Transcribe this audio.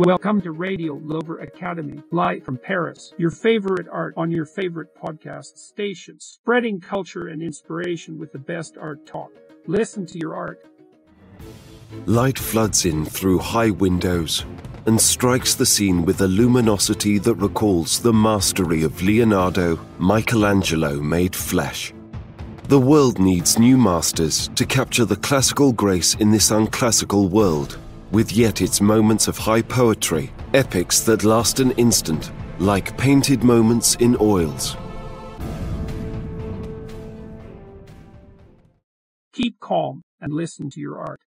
Welcome to Radio Lover Academy, live from Paris. Your favorite art on your favorite podcast station, spreading culture and inspiration with the best art talk. Listen to your art. Light floods in through high windows and strikes the scene with a luminosity that recalls the mastery of Leonardo, Michelangelo made flesh. The world needs new masters to capture the classical grace in this unclassical world with yet its moments of high poetry, epics that last an instant, like painted moments in oils. Keep calm and listen to your art.